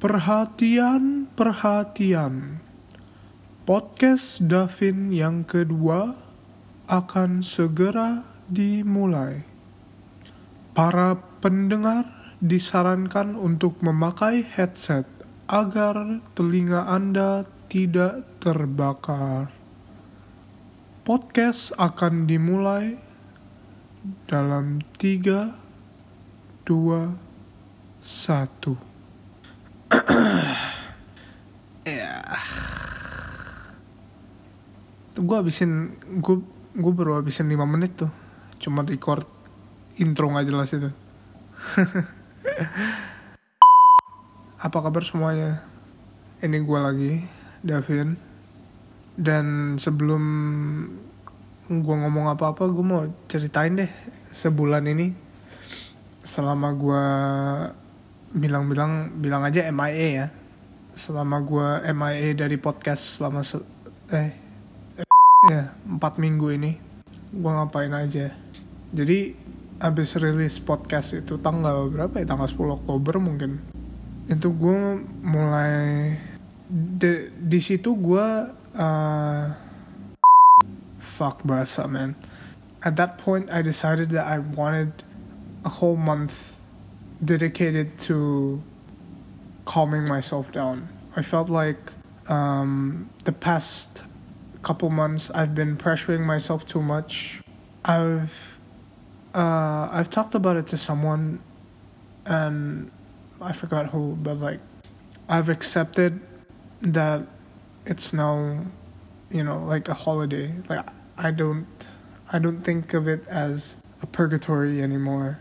Perhatian, perhatian. Podcast Davin yang kedua akan segera dimulai. Para pendengar disarankan untuk memakai headset agar telinga Anda tidak terbakar. Podcast akan dimulai dalam 3 2 1 ya tuh gue habisin gue gue baru habisin 5 menit tuh. Cuma record intro nggak jelas itu. Apa kabar semuanya? Ini gue lagi Davin. Dan sebelum gue ngomong apa-apa gue mau ceritain deh sebulan ini. Selama gue bilang-bilang bilang aja MIA ya. Selama gue MIA dari podcast selama se eh, eh ya empat minggu ini gue ngapain aja. Jadi abis rilis podcast itu tanggal berapa ya? Tanggal 10 Oktober mungkin. Itu gue mulai di, di situ gue uh, fuck bahasa man. At that point I decided that I wanted a whole month dedicated to calming myself down. I felt like um, the past couple months I've been pressuring myself too much. I've uh, I've talked about it to someone, and I forgot who, but like I've accepted that it's now, you know, like a holiday. Like I don't I don't think of it as a purgatory anymore.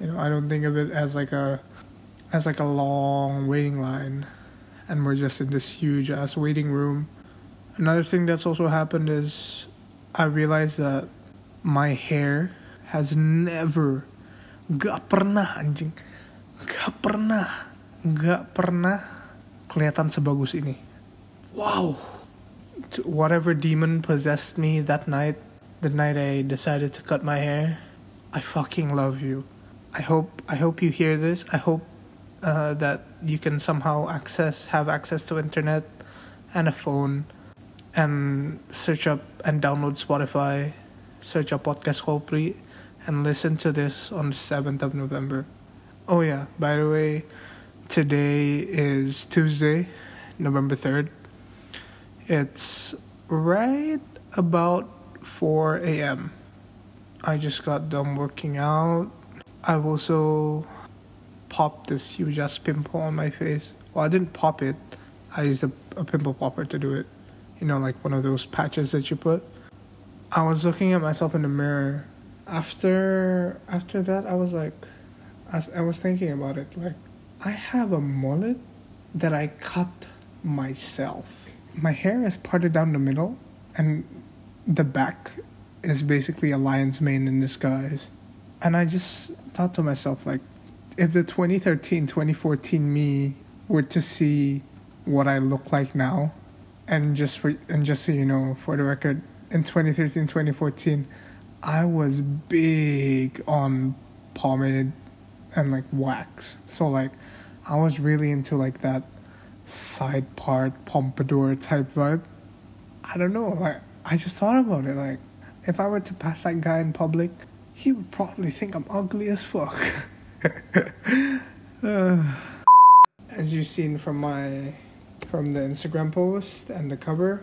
You know, I don't think of it as like a as like a long waiting line and we're just in this huge ass waiting room. Another thing that's also happened is I realized that my hair has never gak pernah anjing gak pernah gak pernah kelihatan sebagus ini. Wow. Whatever demon possessed me that night the night I decided to cut my hair I fucking love you I hope I hope you hear this. I hope uh, that you can somehow access have access to internet and a phone and search up and download Spotify, search up podcast Hopefully and listen to this on the 7th of November. Oh yeah, by the way, today is Tuesday, November 3rd. It's right about 4 a.m. I just got done working out I've also popped this huge ass pimple on my face. Well, I didn't pop it. I used a, a pimple popper to do it. You know, like one of those patches that you put. I was looking at myself in the mirror. After after that, I was like, I, I was thinking about it. Like, I have a mullet that I cut myself. My hair is parted down the middle, and the back is basically a lion's mane in disguise. And I just thought to myself, like, if the 2013 2014 me were to see what I look like now, and just for and just so you know, for the record, in 2013 2014, I was big on pomade and like wax. So like, I was really into like that side part pompadour type vibe. I don't know, like I just thought about it. Like, if I were to pass that guy in public, he would probably think I'm ugly as fuck. uh, as you've seen from my from the Instagram post and the cover,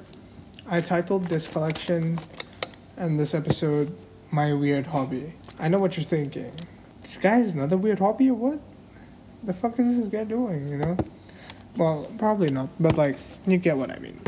I titled this collection and this episode "My Weird Hobby." I know what you're thinking. This guy has another weird hobby or what? The fuck is this guy doing? You know? Well, probably not, but like you get what I mean.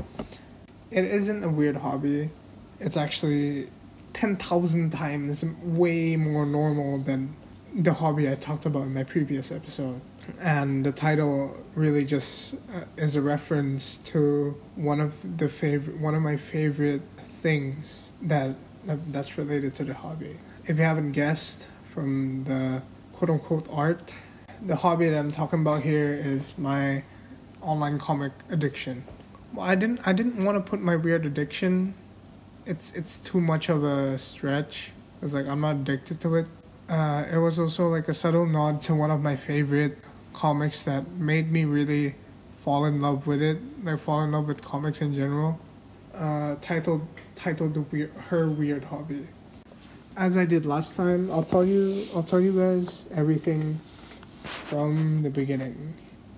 It isn't a weird hobby. It's actually 10,000 times way more normal than the hobby I talked about in my previous episode. And the title really just uh, is a reference to one of the favorite one of my favorite things that that's related to the hobby. If you haven't guessed from the quote unquote art, the hobby that I'm talking about here is my online comic addiction. Well, I didn't I didn't want to put my weird addiction it's it's too much of a stretch. It's like I'm not addicted to it. Uh, it was also like a subtle nod to one of my favorite comics that made me really fall in love with it, like fall in love with comics in general. Uh, titled titled the her weird hobby. As I did last time, I'll tell you I'll tell you guys everything from the beginning.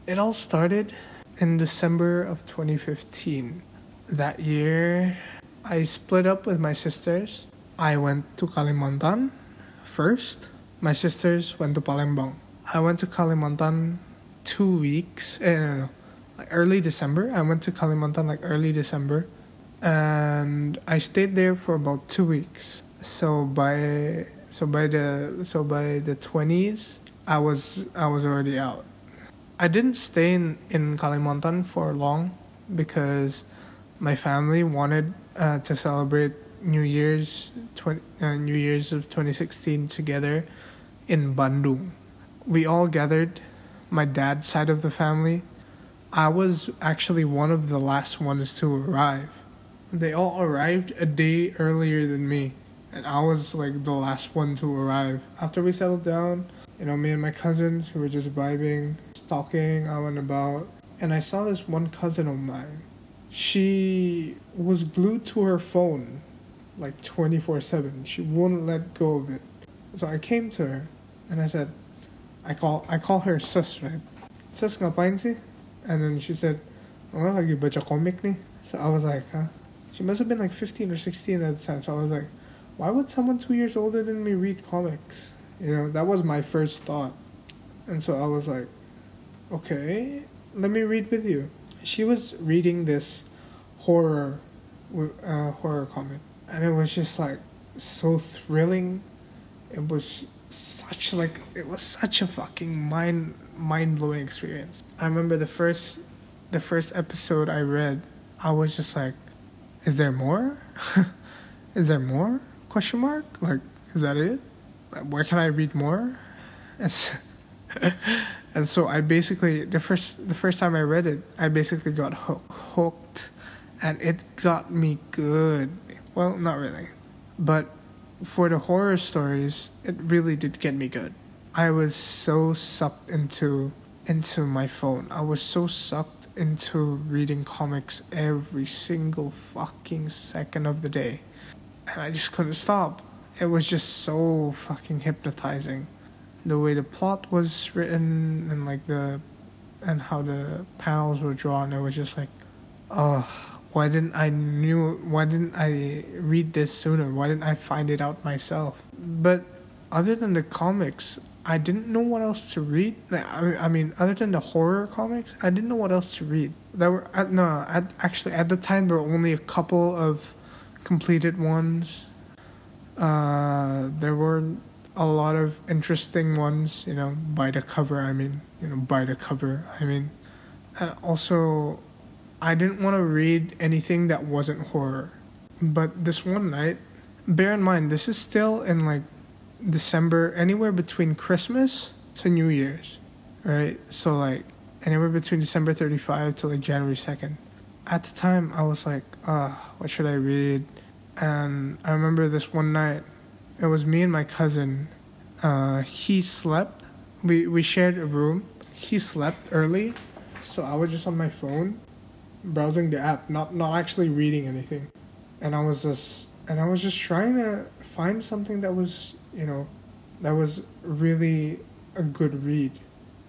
It all started in December of 2015. That year, I split up with my sisters. I went to Kalimantan first. My sisters went to Palembang. I went to Kalimantan two weeks. Eh, no, no. Like early December. I went to Kalimantan like early December. And I stayed there for about two weeks. So by so by the so by the twenties, I was I was already out. I didn't stay in, in Kalimantan for long because my family wanted uh, to celebrate New Year's 20, uh, New Year's of 2016 together in Bandung. We all gathered, my dad's side of the family. I was actually one of the last ones to arrive. They all arrived a day earlier than me, and I was like the last one to arrive. After we settled down, you know, me and my cousins who were just vibing, talking out and about, and I saw this one cousin of mine. She was glued to her phone like 24 7. She wouldn't let go of it. So I came to her and I said, I call I call her sus, right? Sus ngapain sih? And then she said, oh lagi baca komik nih. So I was like, huh? She must have been like 15 or 16 at the time. So I was like, why would someone two years older than me read comics? You know, that was my first thought. And so I was like, okay, let me read with you. She was reading this horror uh, horror comic, and it was just like so thrilling. It was such like it was such a fucking mind mind blowing experience. I remember the first the first episode I read, I was just like, is there more? is there more? Question mark? Like, is that it? where can I read more? And, and so I basically the first the first time I read it, I basically got hooked, and it got me good. Well, not really, but for the horror stories, it really did get me good. I was so sucked into into my phone. I was so sucked into reading comics every single fucking second of the day. And I just couldn't stop it was just so fucking hypnotizing. The way the plot was written and like the and how the panels were drawn, it was just like, oh, why didn't I knew why didn't I read this sooner? Why didn't I find it out myself? But other than the comics, I didn't know what else to read. I mean, other than the horror comics, I didn't know what else to read. There were no, at, actually at the time there were only a couple of completed ones uh, there were a lot of interesting ones, you know, by the cover, I mean, you know, by the cover, I mean. And also, I didn't want to read anything that wasn't horror. But this one night, bear in mind, this is still in like December, anywhere between Christmas to New Year's, right? So, like, anywhere between December 35 to like January 2nd. At the time, I was like, ah, uh, what should I read? and I remember this one night. It was me and my cousin. Uh, he slept. We we shared a room. He slept early, so I was just on my phone, browsing the app, not not actually reading anything, and I was just and I was just trying to find something that was you know, that was really a good read,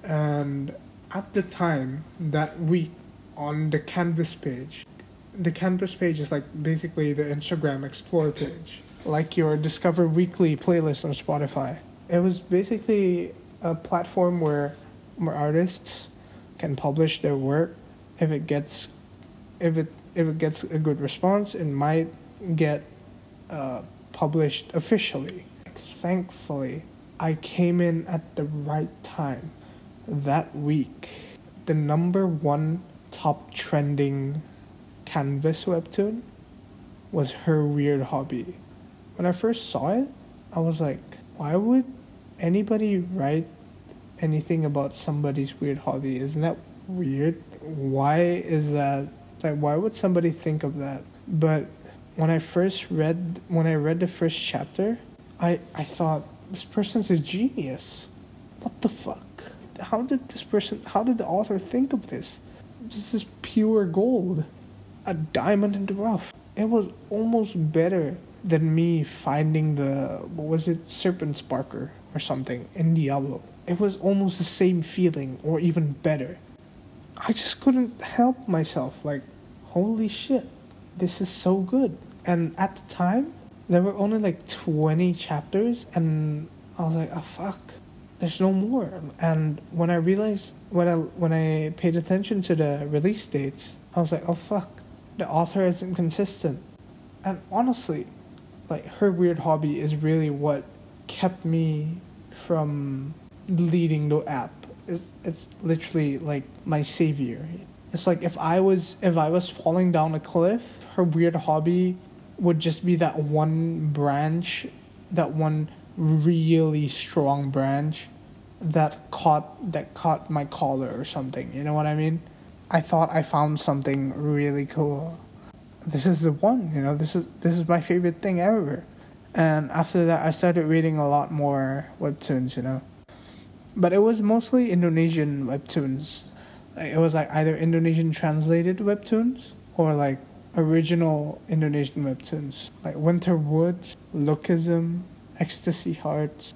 and at the time that week on the canvas page the Canvas page is like basically the Instagram Explore page, like your Discover Weekly playlist on Spotify. It was basically a platform where where artists can publish their work. If it gets, if it if it gets a good response, it might get uh, published officially. Thankfully, I came in at the right time. That week, the number one top trending canvas webtoon was her weird hobby. When I first saw it, I was like, why would anybody write anything about somebody's weird hobby? Isn't that weird? Why is that? Like, why would somebody think of that? But when I first read, when I read the first chapter, I, I thought, this person's a genius. What the fuck? how did this person how did the author think of this? This is pure gold, a diamond in the rough. It was almost better than me finding the what was it serpent sparker or something in Diablo. It was almost the same feeling or even better. I just couldn't help myself like holy shit this is so good and at the time there were only like 20 chapters and I was like oh fuck there's no more and when I realized when I when I paid attention to the release dates I was like oh fuck the author isn't consistent and honestly like her weird hobby is really what kept me from deleting the app. It's it's literally like my savior. It's like if I was if I was falling down a cliff, her weird hobby would just be that one branch, that one really strong branch that caught that caught my collar or something. You know what I mean? I thought I found something really cool this is the one you know this is this is my favorite thing ever. And after that i started reading a lot more webtoons you know. But it was mostly indonesian webtoons. It was like either indonesian translated webtoons or like original indonesian webtoons. Like winter woods lookism ecstasy hearts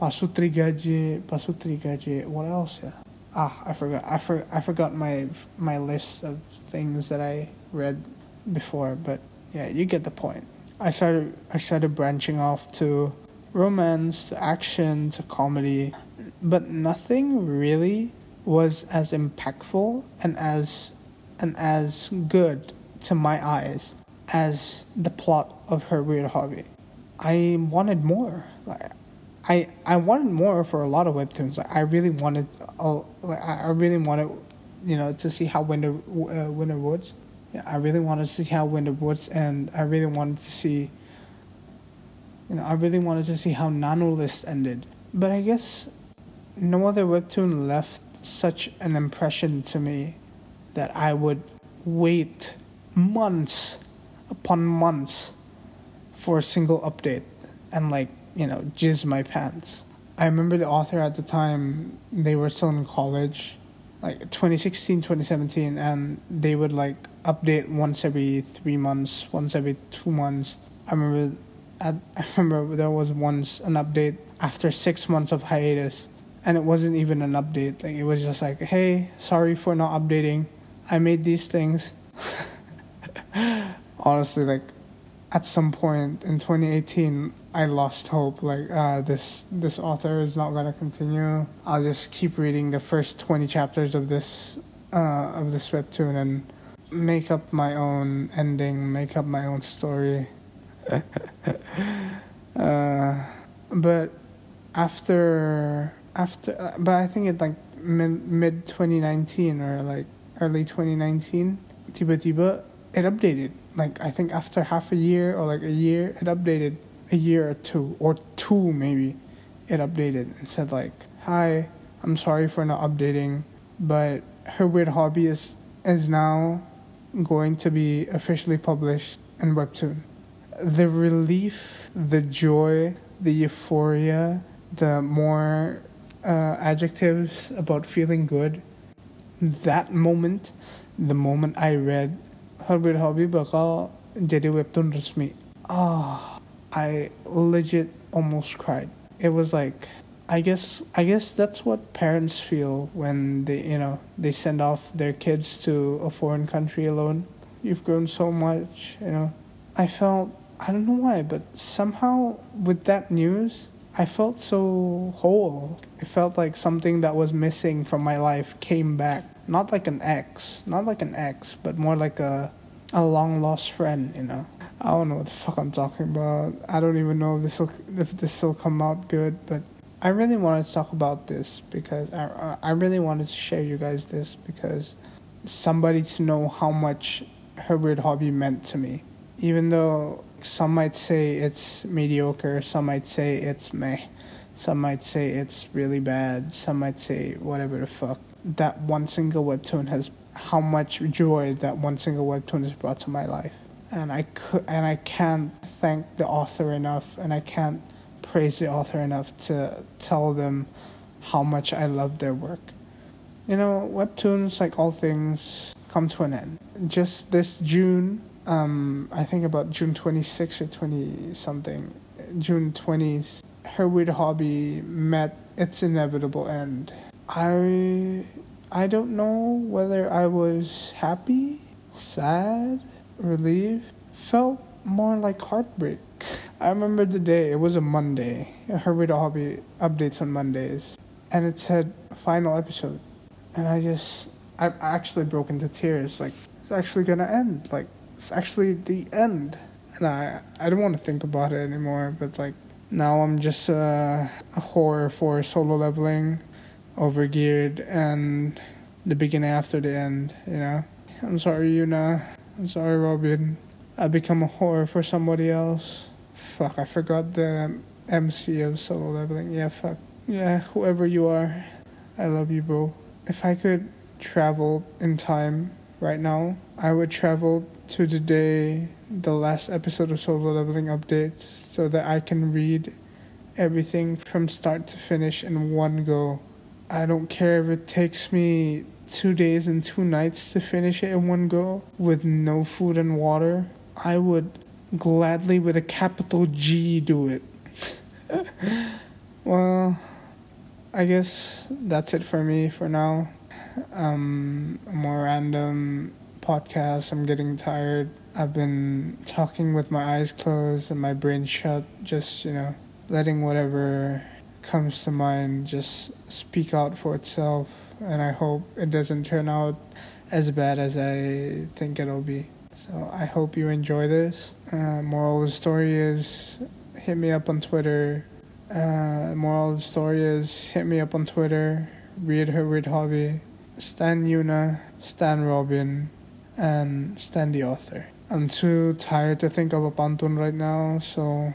pasutri gaje pasutri gaje what else yeah? Ah i forgot i, for, I forgot my my list of things that i read before, but yeah, you get the point. I started I started branching off to romance, to action, to comedy, but nothing really was as impactful and as and as good to my eyes as the plot of her weird hobby. I wanted more. Like I I wanted more for a lot of webtoons. Like I really wanted like I really wanted you know to see how Winter uh, Winter Woods I really wanted to see how Winter Woods and I really wanted to see you know, I really wanted to see how Nanolist ended. But I guess no other webtoon left such an impression to me that I would wait months upon months for a single update and like, you know, jizz my pants. I remember the author at the time, they were still in college, like 2016, 2017, and they would like update once every three months, once every two months. I remember, I, I remember there was once an update after six months of hiatus, and it wasn't even an update. Like it was just like, hey, sorry for not updating. I made these things. Honestly, like at some point in 2018 i lost hope like uh, this this author is not going to continue i'll just keep reading the first 20 chapters of this uh, of this webtoon and make up my own ending, make up my own story. uh, but after after, uh, but I think it like mid mid twenty nineteen or like early twenty nineteen, tiba-tiba it updated. Like I think after half a year or like a year, it updated a year or two or two maybe. It updated and said like, "Hi, I'm sorry for not updating, but her weird hobby is is now going to be officially published in Webtoon. The relief, the joy, the euphoria, the more uh, adjectives about feeling good, that moment, the moment I read her weird hobby bakal jadi webtoon resmi. Oh, ah. I legit almost cried. It was like I guess I guess that's what parents feel when they you know they send off their kids to a foreign country alone. You've grown so much, you know. I felt I don't know why, but somehow with that news, I felt so whole. It felt like something that was missing from my life came back. Not like an ex, not like an ex, but more like a a long lost friend, you know. I don't know what the fuck I'm talking about. I don't even know if this will if this will come out good, but I really wanted to talk about this because I I really wanted to share you guys this because somebody to know how much her weird hobby meant to me. Even though some might say it's mediocre, some might say it's meh, some might say it's really bad, some might say whatever the fuck. That one single webtoon has how much joy that one single webtoon has brought to my life. And I could and I can't thank the author enough and I can't praise the author enough to tell them how much I love their work. You know, webtoons, like all things, come to an end. Just this June, um, I think about June 26 or 20 something, June 20s, her weird hobby met its inevitable end. I I don't know whether I was happy, sad, relieved, felt more like heartbreak. I remember the day, it was a Monday. Her weird hobby updates on Mondays. And it said final episode. And I just I actually broke into tears. Like it's actually gonna end. Like it's actually the end. And I I don't want to think about it anymore. But like now I'm just uh, a horror for solo leveling, overgeared, and the beginning after the end. You know. I'm sorry, Yuna. I'm sorry, Robin. I become a whore for somebody else. Fuck, I forgot the MC of solo leveling. Yeah, fuck. Yeah, whoever you are, I love you, bro. If I could travel in time right now, I would travel to the day the last episode of Solo Leveling updates so that I can read everything from start to finish in one go. I don't care if it takes me two days and two nights to finish it in one go with no food and water. I would gladly, with a capital G, do it. well, I guess that's it for me for now um, more random podcast. I'm getting tired. I've been talking with my eyes closed and my brain shut, just, you know, letting whatever comes to mind just speak out for itself. And I hope it doesn't turn out as bad as I think it'll be. So I hope you enjoy this. Uh, moral of the story is hit me up on Twitter. Uh, moral of the story is hit me up on Twitter. Read her weird hobby. Stan Yuna, Stan Robin, and Stan the author. I'm too tired to think of a pantun right now, so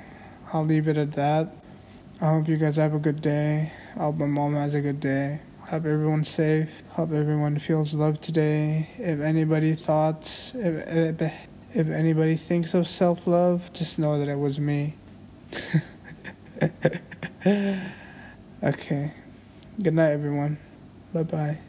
I'll leave it at that. I hope you guys have a good day. I hope my mom has a good day. Hope everyone's safe. Hope everyone feels loved today. If anybody thought, if, if, if anybody thinks of self love, just know that it was me. okay. Good night, everyone. Bye bye.